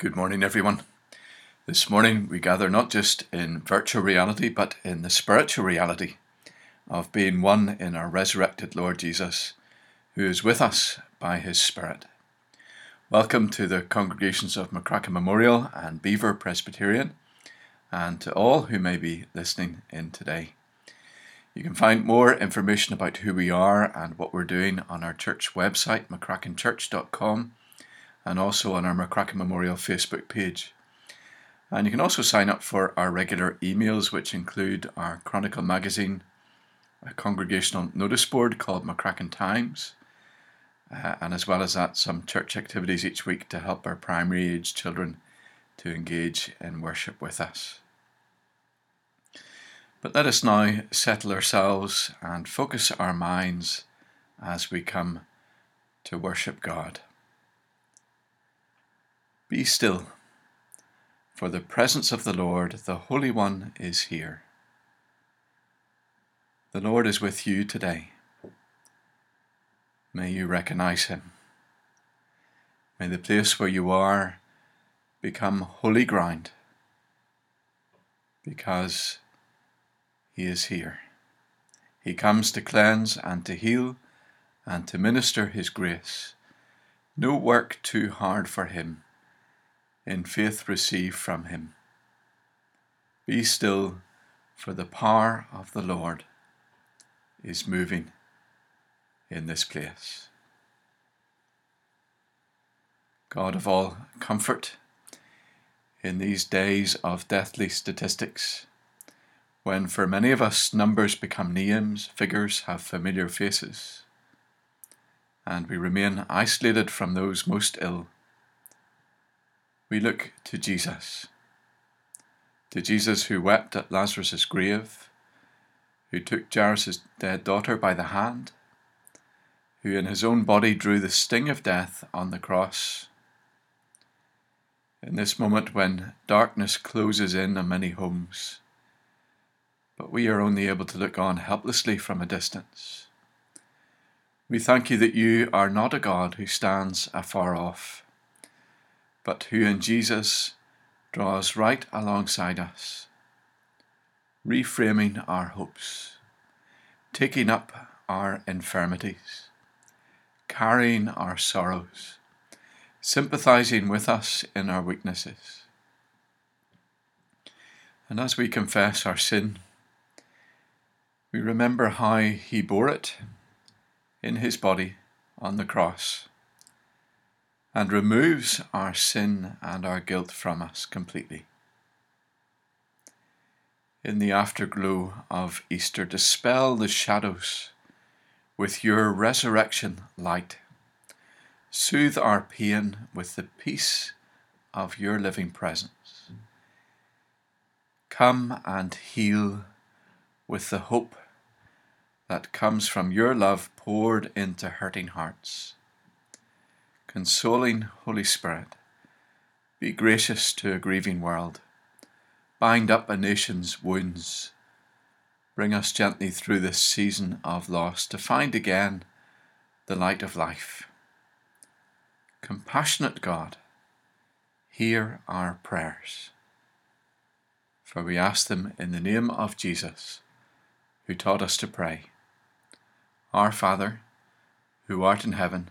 Good morning, everyone. This morning we gather not just in virtual reality, but in the spiritual reality of being one in our resurrected Lord Jesus, who is with us by his Spirit. Welcome to the congregations of McCracken Memorial and Beaver Presbyterian, and to all who may be listening in today. You can find more information about who we are and what we're doing on our church website, mccrackenchurch.com and also on our McCracken Memorial Facebook page. And you can also sign up for our regular emails, which include our Chronicle magazine, a congregational notice board called McCracken Times, uh, and as well as that, some church activities each week to help our primary age children to engage in worship with us. But let us now settle ourselves and focus our minds as we come to worship God. Be still, for the presence of the Lord, the Holy One, is here. The Lord is with you today. May you recognize Him. May the place where you are become holy ground because He is here. He comes to cleanse and to heal and to minister His grace. No work too hard for Him in faith receive from him. Be still, for the power of the Lord is moving in this place. God of all comfort, in these days of deathly statistics, when for many of us numbers become names, figures have familiar faces, and we remain isolated from those most ill we look to Jesus. To Jesus who wept at Lazarus' grave, who took Jairus' dead daughter by the hand, who in his own body drew the sting of death on the cross. In this moment when darkness closes in on many homes, but we are only able to look on helplessly from a distance. We thank you that you are not a God who stands afar off but who in Jesus draws right alongside us, reframing our hopes, taking up our infirmities, carrying our sorrows, sympathizing with us in our weaknesses. And as we confess our sin, we remember how he bore it in his body on the cross and removes our sin and our guilt from us completely. In the afterglow of Easter, dispel the shadows with your resurrection light. Soothe our pain with the peace of your living presence. Come and heal with the hope that comes from your love poured into hurting hearts consoling Holy Spirit, be gracious to a grieving world. Bind up a nation's wounds. Bring us gently through this season of loss to find again the light of life. Compassionate God, hear our prayers. For we ask them in the name of Jesus, who taught us to pray. Our Father, who art in heaven,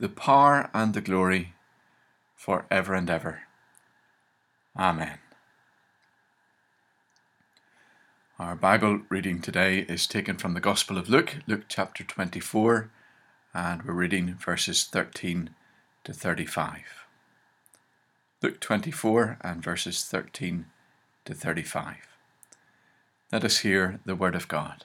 the power and the glory for ever and ever. Amen. Our Bible reading today is taken from the Gospel of Luke, Luke chapter 24, and we're reading verses 13 to 35. Luke 24 and verses 13 to 35. Let us hear the Word of God.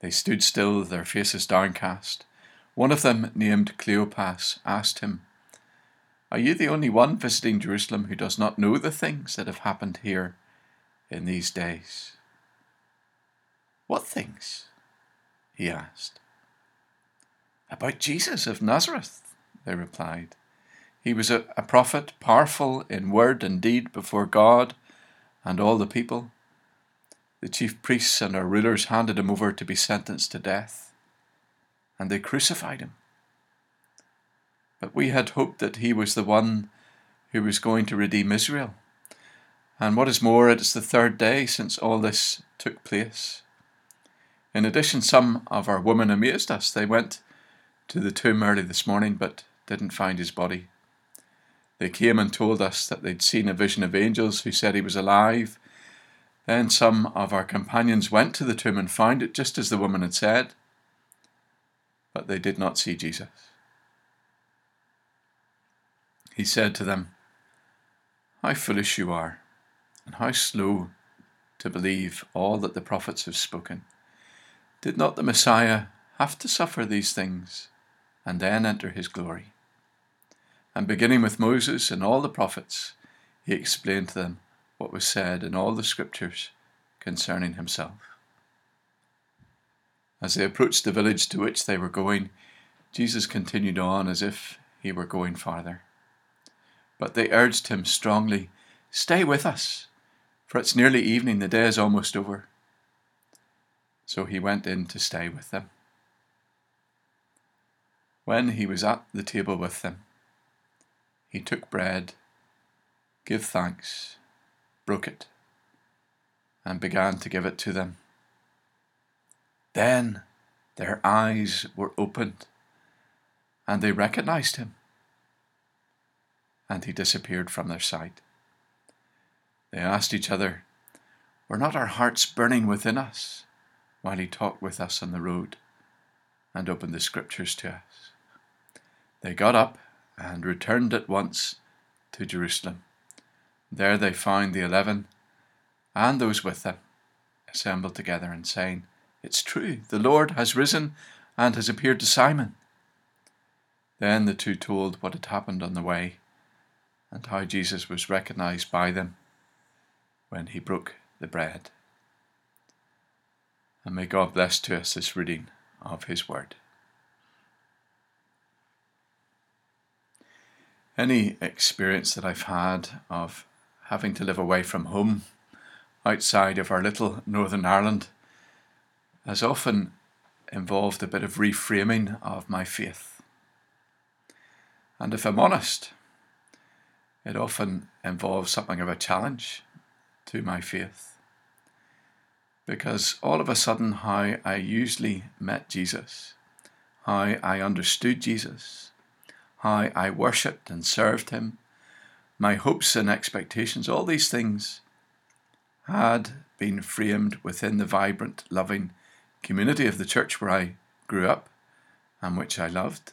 They stood still, their faces downcast. One of them, named Cleopas, asked him, Are you the only one visiting Jerusalem who does not know the things that have happened here in these days? What things? he asked. About Jesus of Nazareth, they replied. He was a, a prophet, powerful in word and deed before God and all the people. The chief priests and our rulers handed him over to be sentenced to death, and they crucified him. But we had hoped that he was the one who was going to redeem Israel. And what is more, it is the third day since all this took place. In addition, some of our women amazed us. They went to the tomb early this morning but didn't find his body. They came and told us that they'd seen a vision of angels who said he was alive then some of our companions went to the tomb and found it just as the woman had said, but they did not see Jesus. He said to them, How foolish you are, and how slow to believe all that the prophets have spoken. Did not the Messiah have to suffer these things and then enter his glory? And beginning with Moses and all the prophets, he explained to them what was said in all the scriptures concerning himself. As they approached the village to which they were going, Jesus continued on as if he were going farther. But they urged him strongly, Stay with us, for it's nearly evening, the day is almost over. So he went in to stay with them. When he was at the table with them, he took bread, gave thanks, broke it, and began to give it to them. Then their eyes were opened, and they recognized him, and he disappeared from their sight. They asked each other, Were not our hearts burning within us while he talked with us on the road and opened the scriptures to us? They got up and returned at once to Jerusalem. There they found the eleven and those with them assembled together and saying, It's true, the Lord has risen and has appeared to Simon. Then the two told what had happened on the way and how Jesus was recognized by them when he broke the bread. And may God bless to us this reading of his word. Any experience that I've had of having to live away from home outside of our little Northern Ireland has often involved a bit of reframing of my faith. And if I'm honest, it often involves something of a challenge to my faith. Because all of a sudden, how I usually met Jesus, how I understood Jesus, how I worshipped and served him, my hopes and expectations, all these things had been framed within the vibrant, loving community of the church where I grew up and which I loved.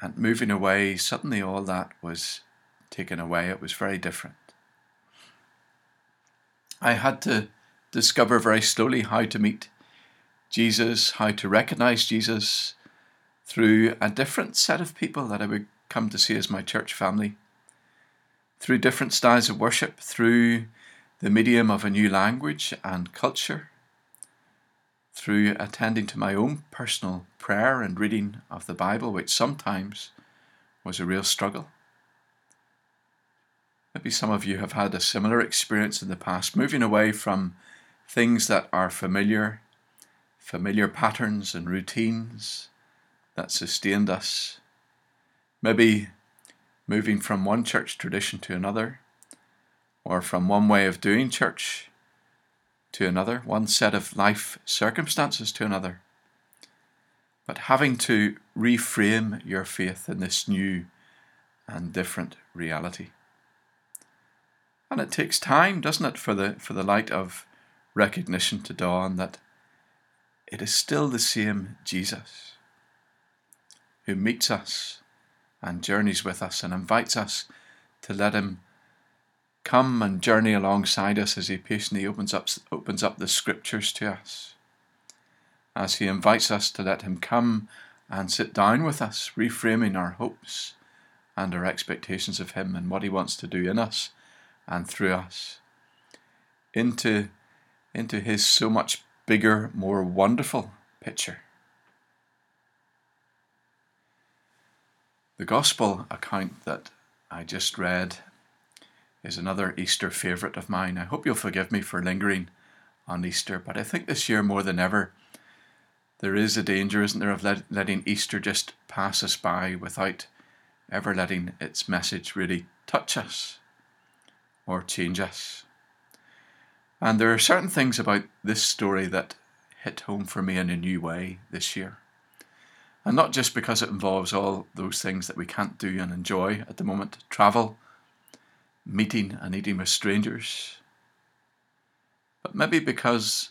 And moving away, suddenly all that was taken away. It was very different. I had to discover very slowly how to meet Jesus, how to recognize Jesus through a different set of people that I would come to see as my church family through different styles of worship, through the medium of a new language and culture, through attending to my own personal prayer and reading of the Bible, which sometimes was a real struggle. Maybe some of you have had a similar experience in the past, moving away from things that are familiar, familiar patterns and routines that sustained us. Maybe moving from one church tradition to another, or from one way of doing church to another, one set of life circumstances to another. but having to reframe your faith in this new and different reality. And it takes time, doesn't it, for the, for the light of recognition to dawn that it is still the same Jesus who meets us and journeys with us and invites us to let him come and journey alongside us as he patiently opens up, opens up the scriptures to us, as he invites us to let him come and sit down with us, reframing our hopes and our expectations of him and what he wants to do in us and through us into, into his so much bigger, more wonderful picture. The Gospel account that I just read is another Easter favourite of mine. I hope you'll forgive me for lingering on Easter, but I think this year more than ever, there is a danger, isn't there, of let, letting Easter just pass us by without ever letting its message really touch us or change us. And there are certain things about this story that hit home for me in a new way this year. And not just because it involves all those things that we can't do and enjoy at the moment. Travel, meeting and eating with strangers, but maybe because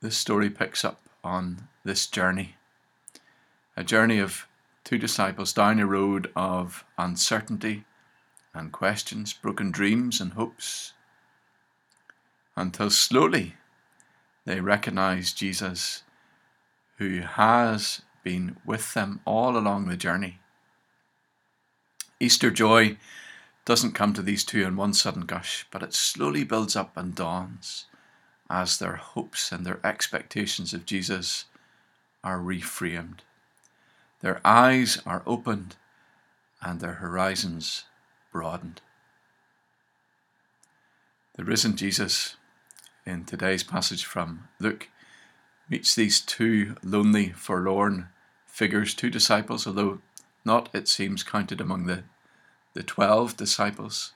this story picks up on this journey. A journey of two disciples down a road of uncertainty and questions, broken dreams and hopes, until slowly they recognize Jesus who has been with them all along the journey. Easter joy doesn't come to these two in one sudden gush, but it slowly builds up and dawns as their hopes and their expectations of Jesus are reframed. Their eyes are opened and their horizons broadened. The risen Jesus in today's passage from Luke meets these two lonely, forlorn figures, two disciples, although not, it seems, counted among the, the 12 disciples.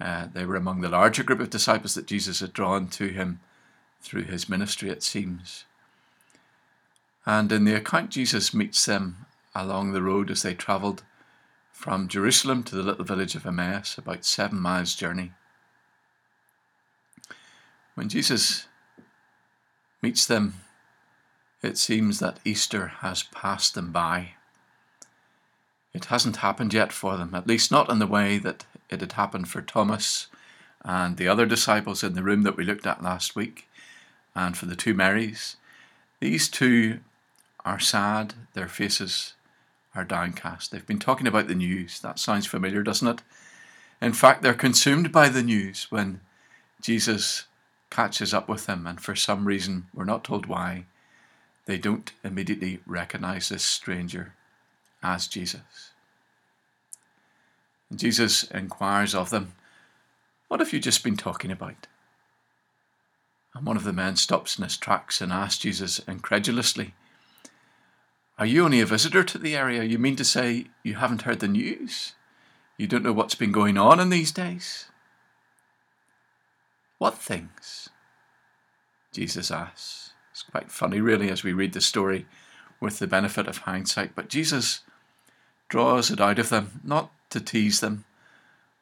Uh, they were among the larger group of disciples that Jesus had drawn to him through his ministry, it seems. And in the account, Jesus meets them along the road as they travelled from Jerusalem to the little village of Emmaus, about seven miles' journey. When Jesus meets them it seems that Easter has passed them by. It hasn't happened yet for them, at least not in the way that it had happened for Thomas and the other disciples in the room that we looked at last week, and for the two Marys. These two are sad, their faces are downcast. They've been talking about the news. That sounds familiar, doesn't it? In fact, they're consumed by the news when Jesus catches up with them, and for some reason, we're not told why, they don't immediately recognize this stranger as Jesus. And Jesus inquires of them, What have you just been talking about? And one of the men stops in his tracks and asks Jesus incredulously, Are you only a visitor to the area? You mean to say you haven't heard the news? You don't know what's been going on in these days? What things? Jesus asks. It's quite funny, really, as we read the story with the benefit of hindsight. But Jesus draws it out of them, not to tease them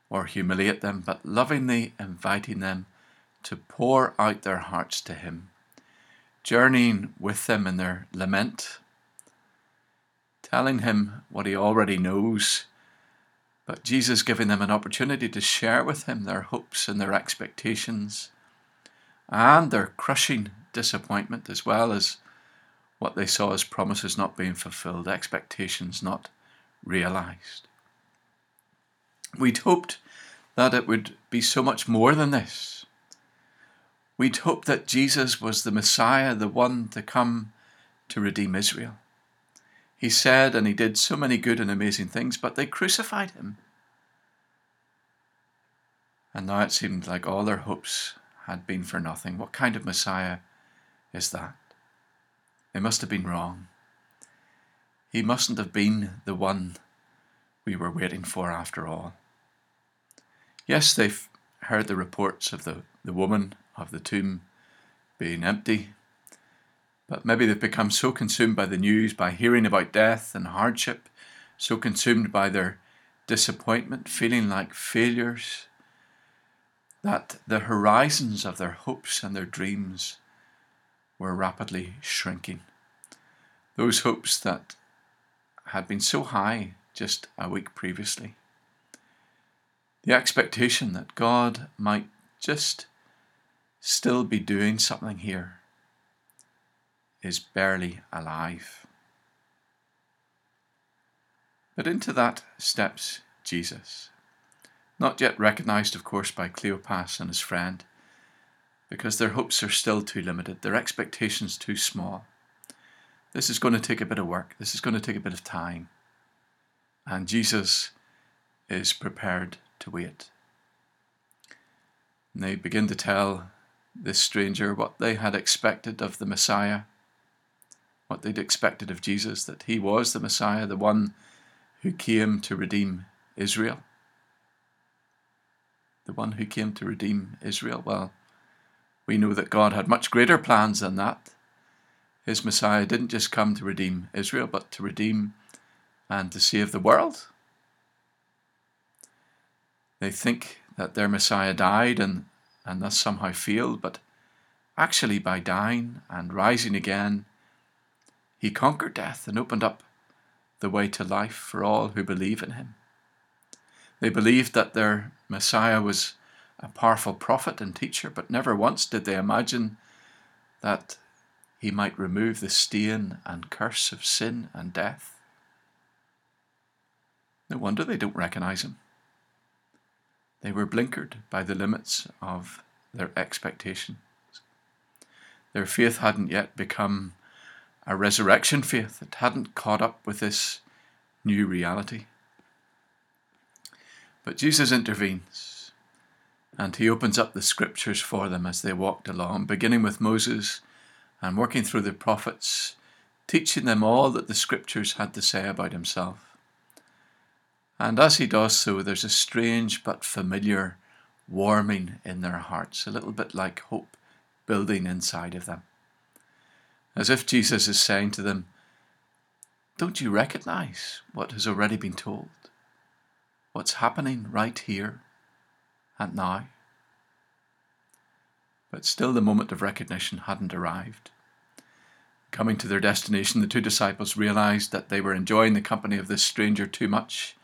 or humiliate them, but lovingly inviting them to pour out their hearts to Him, journeying with them in their lament, telling Him what He already knows, but Jesus giving them an opportunity to share with Him their hopes and their expectations and their crushing disappointment, as well as what they saw as promises not being fulfilled, expectations not realized. We'd hoped that it would be so much more than this. We'd hoped that Jesus was the Messiah, the one to come to redeem Israel. He said and he did so many good and amazing things, but they crucified him. And now it seemed like all their hopes had been for nothing. What kind of Messiah is that? They must have been wrong. He mustn't have been the one we were waiting for after all. Yes, they've heard the reports of the, the woman of the tomb being empty, But maybe they've become so consumed by the news, by hearing about death and hardship, so consumed by their disappointment, feeling like failures, that the horizons of their hopes and their dreams were rapidly shrinking. Those hopes that had been so high just a week previously. The expectation that God might just still be doing something here is barely alive. But into that steps Jesus. Not yet recognized, of course, by Cleopas and his friend, because their hopes are still too limited, their expectations too small. This is going to take a bit of work, this is going to take a bit of time. And Jesus is prepared to wait. And they begin to tell this stranger what they had expected of the Messiah, what they'd expected of Jesus, that he was the Messiah, the one who came to redeem Israel. The one who came to redeem Israel. Well, we know that God had much greater plans than that. His Messiah didn't just come to redeem Israel, but to redeem and to save the world. They think that their Messiah died and, and thus somehow failed, but actually, by dying and rising again, he conquered death and opened up the way to life for all who believe in him. They believed that their Messiah was a powerful prophet and teacher, but never once did they imagine that he might remove the stain and curse of sin and death. No wonder they don't recognize him. They were blinkered by the limits of their expectations. Their faith hadn't yet become a resurrection faith. It hadn't caught up with this new reality. But Jesus intervenes and he opens up the scriptures for them as they walked along, beginning with Moses and working through the prophets, teaching them all that the scriptures had to say about himself. And as he does so, there's a strange but familiar warming in their hearts, a little bit like hope building inside of them as if Jesus is saying to them, Don't you recognize what has already been told? What's happening right here and now? But still, the moment of recognition hadn't arrived. Coming to their destination, the two disciples realized that they were enjoying the company of this stranger too much,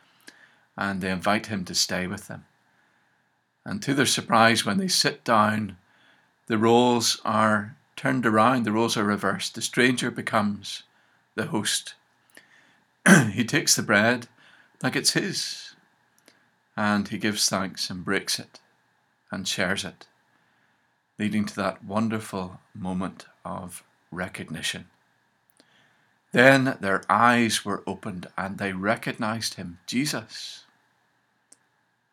and they invite him to stay with them. And to their surprise, when they sit down, the roles are turned around, the roles are reversed. The stranger becomes the host. he takes the bread like it's his, and he gives thanks and breaks it and shares it, leading to that wonderful moment of recognition. Then their eyes were opened and they recognized him, Jesus,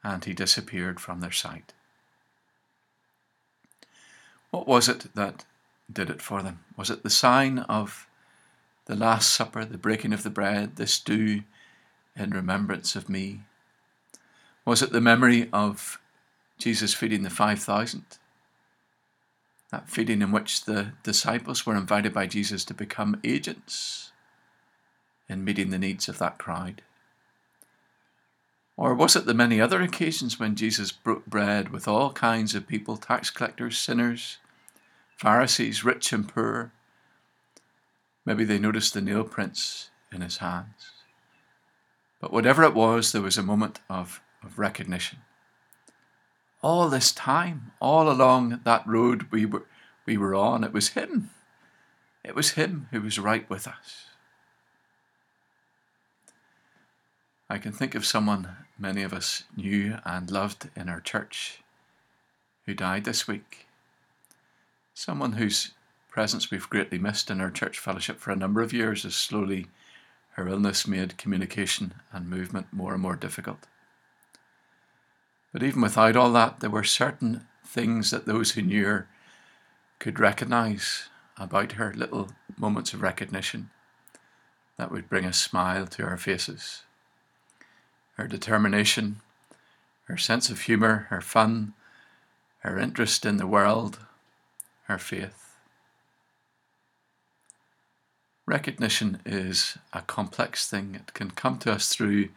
and he disappeared from their sight. What was it that did it for them? Was it the sign of the Last Supper, the breaking of the bread, this do in remembrance of me? Was it the memory of Jesus feeding the 5,000? That feeding in which the disciples were invited by Jesus to become agents in meeting the needs of that crowd? Or was it the many other occasions when Jesus broke bread with all kinds of people, tax collectors, sinners, Pharisees, rich and poor. Maybe they noticed the nail prints in his hands. But whatever it was, there was a moment of, of recognition. All this time, all along that road we were, we were on, it was him. It was him who was right with us. I can think of someone many of us knew and loved in our church who died this week someone whose presence we've greatly missed in our church fellowship for a number of years as slowly her illness made communication and movement more and more difficult. But even without all that, there were certain things that those who knew her could recognize about her, little moments of recognition that would bring a smile to our faces. Her determination, her sense of humour, her fun, her interest in the world, her faith. Recognition is a complex thing. It can come to us through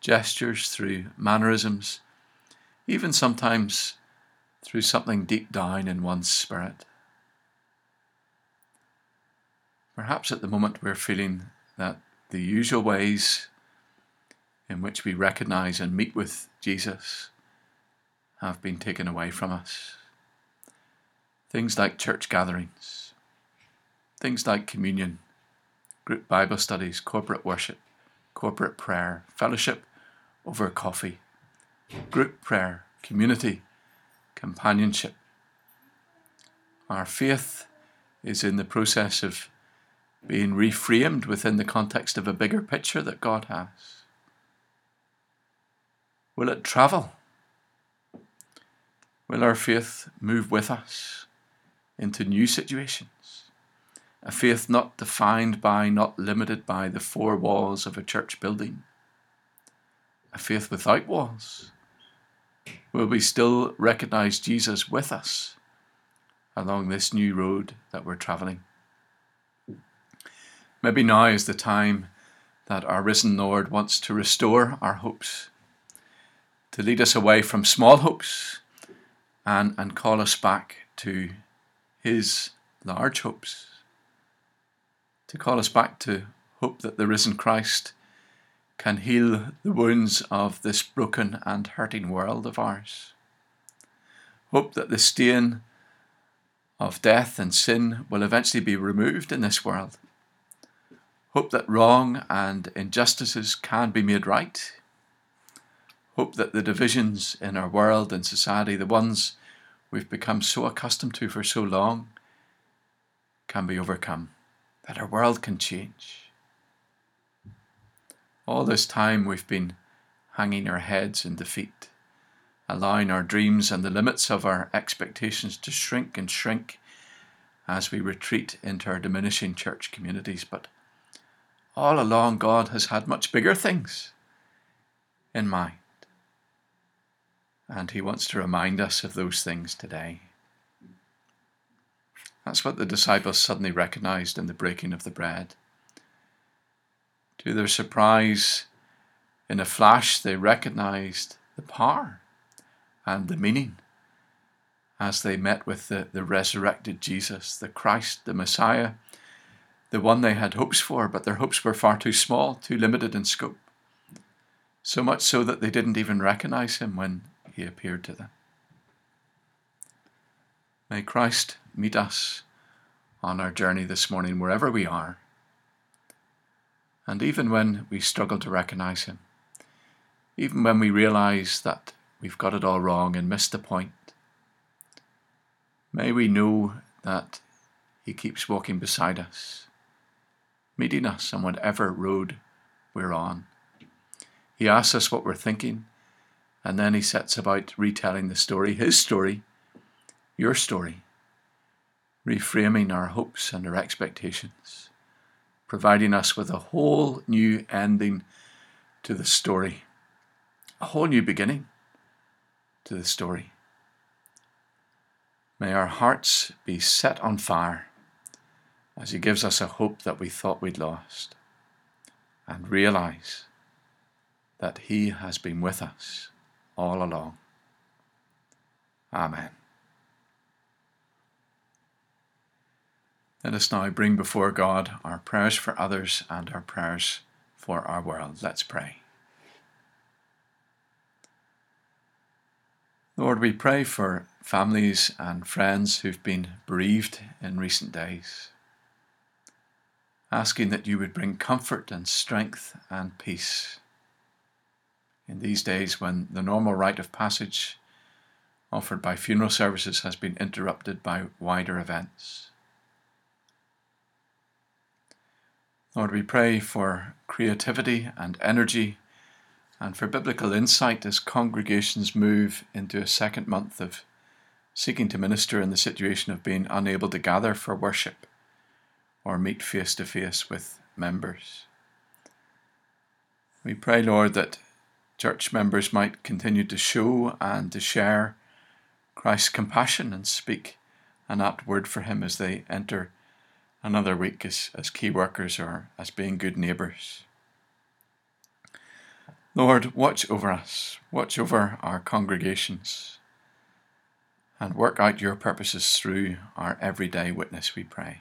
gestures, through mannerisms, even sometimes through something deep down in one's spirit. Perhaps at the moment we're feeling that the usual ways in which we recognize and meet with Jesus have been taken away from us. Things like church gatherings, things like communion, group Bible studies, corporate worship, corporate prayer, fellowship over coffee, group prayer, community, companionship. Our faith is in the process of being reframed within the context of a bigger picture that God has. Will it travel? Will our faith move with us into new situations? A faith not defined by, not limited by the four walls of a church building. A faith without walls. Will we still recognize Jesus with us along this new road that we're traveling? Maybe now is the time that our risen Lord wants to restore our hopes, to lead us away from small hopes and, and call us back to His large hopes to call us back to hope that the risen Christ can heal the wounds of this broken and hurting world of ours. Hope that the stain of death and sin will eventually be removed in this world. Hope that wrong and injustices can be made right. Hope that the divisions in our world and society, the ones we've become so accustomed to for so long, can be overcome that our world can change. All this time we've been hanging our heads in defeat, allowing our dreams and the limits of our expectations to shrink and shrink as we retreat into our diminishing church communities. But all along, God has had much bigger things in mind. And He wants to remind us of those things today. That's what the disciples suddenly recognized in the breaking of the bread. To their surprise, in a flash, they recognized the power and the meaning as they met with the, the resurrected Jesus, the Christ, the Messiah, the one they had hopes for, but their hopes were far too small, too limited in scope. So much so that they didn't even recognize him when he appeared to them. May Christ meet us on our journey this morning, wherever we are. And even when we struggle to recognize Him, even when we realize that we've got it all wrong and missed the point, may we know that He keeps walking beside us, meeting us on whatever road we're on. He asks us what we're thinking, and then He sets about retelling the story, His story your story, reframing our hopes and our expectations, providing us with a whole new ending to the story, a whole new beginning to the story. May our hearts be set on fire as He gives us a hope that we thought we'd lost and realize that He has been with us all along. Amen. Let us now bring before God our prayers for others and our prayers for our world. Let's pray. Lord, we pray for families and friends who've been bereaved in recent days, asking that you would bring comfort and strength and peace in these days when the normal rite of passage offered by funeral services has been interrupted by wider events. Lord, we pray for creativity and energy and for biblical insight as congregations move into a second month of seeking to minister in the situation of being unable to gather for worship or meet face to face with members. We pray, Lord, that church members might continue to show and to share Christ's compassion and speak an apt word for him as they enter another week as, as key workers or as being good neighbours. Lord, watch over us, watch over our congregations, and work out your purposes through our everyday witness, we pray.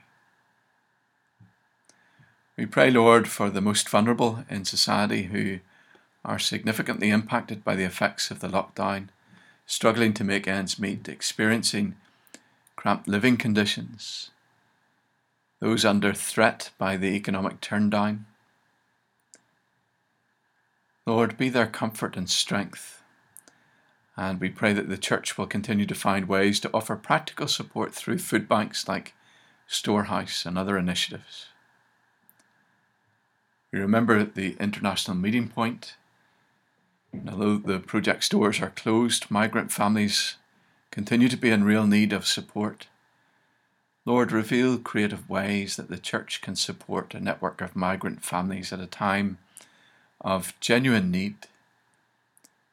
We pray, Lord, for the most vulnerable in society who are significantly impacted by the effects of the lockdown, struggling to make ends meet, experiencing cramped living conditions, those under threat by the economic turndown. Lord, be their comfort and strength. And we pray that the church will continue to find ways to offer practical support through food banks like Storehouse and other initiatives. We remember the international meeting point. Although the project stores are closed, migrant families continue to be in real need of support. Lord, reveal creative ways that the church can support a network of migrant families at a time of genuine need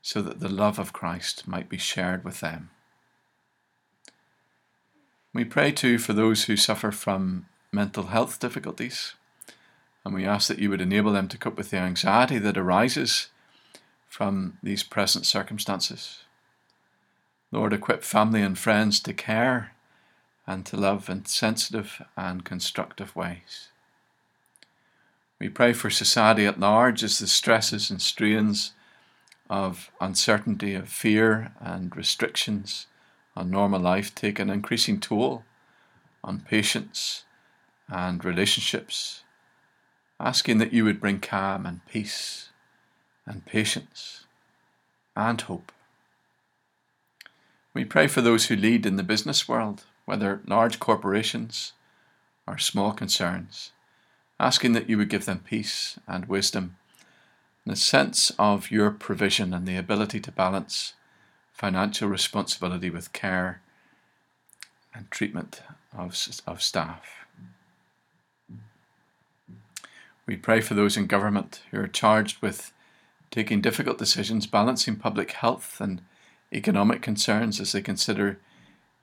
so that the love of Christ might be shared with them. We pray too for those who suffer from mental health difficulties, and we ask that you would enable them to cope with the anxiety that arises from these present circumstances. Lord, equip family and friends to care and to love in sensitive and constructive ways. We pray for society at large as the stresses and strains of uncertainty, of fear and restrictions on normal life take an increasing toll on patience and relationships, asking that you would bring calm and peace and patience and hope. We pray for those who lead in the business world, whether large corporations or small concerns, asking that you would give them peace and wisdom and a sense of your provision and the ability to balance financial responsibility with care and treatment of, of staff. We pray for those in government who are charged with taking difficult decisions, balancing public health and economic concerns as they consider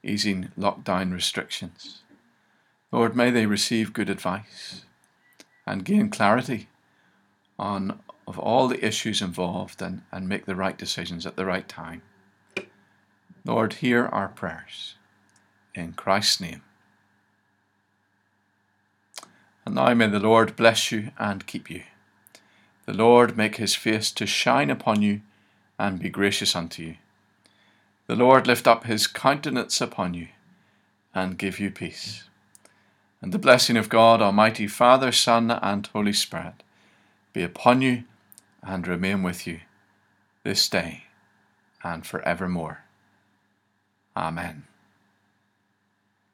easing lockdown restrictions. Lord, may they receive good advice and gain clarity on of all the issues involved and, and make the right decisions at the right time. Lord, hear our prayers. In Christ's name. And now may the Lord bless you and keep you. The Lord make his face to shine upon you and be gracious unto you. The Lord lift up his countenance upon you and give you peace. And the blessing of God, Almighty Father, Son, and Holy Spirit be upon you and remain with you this day and forevermore. Amen.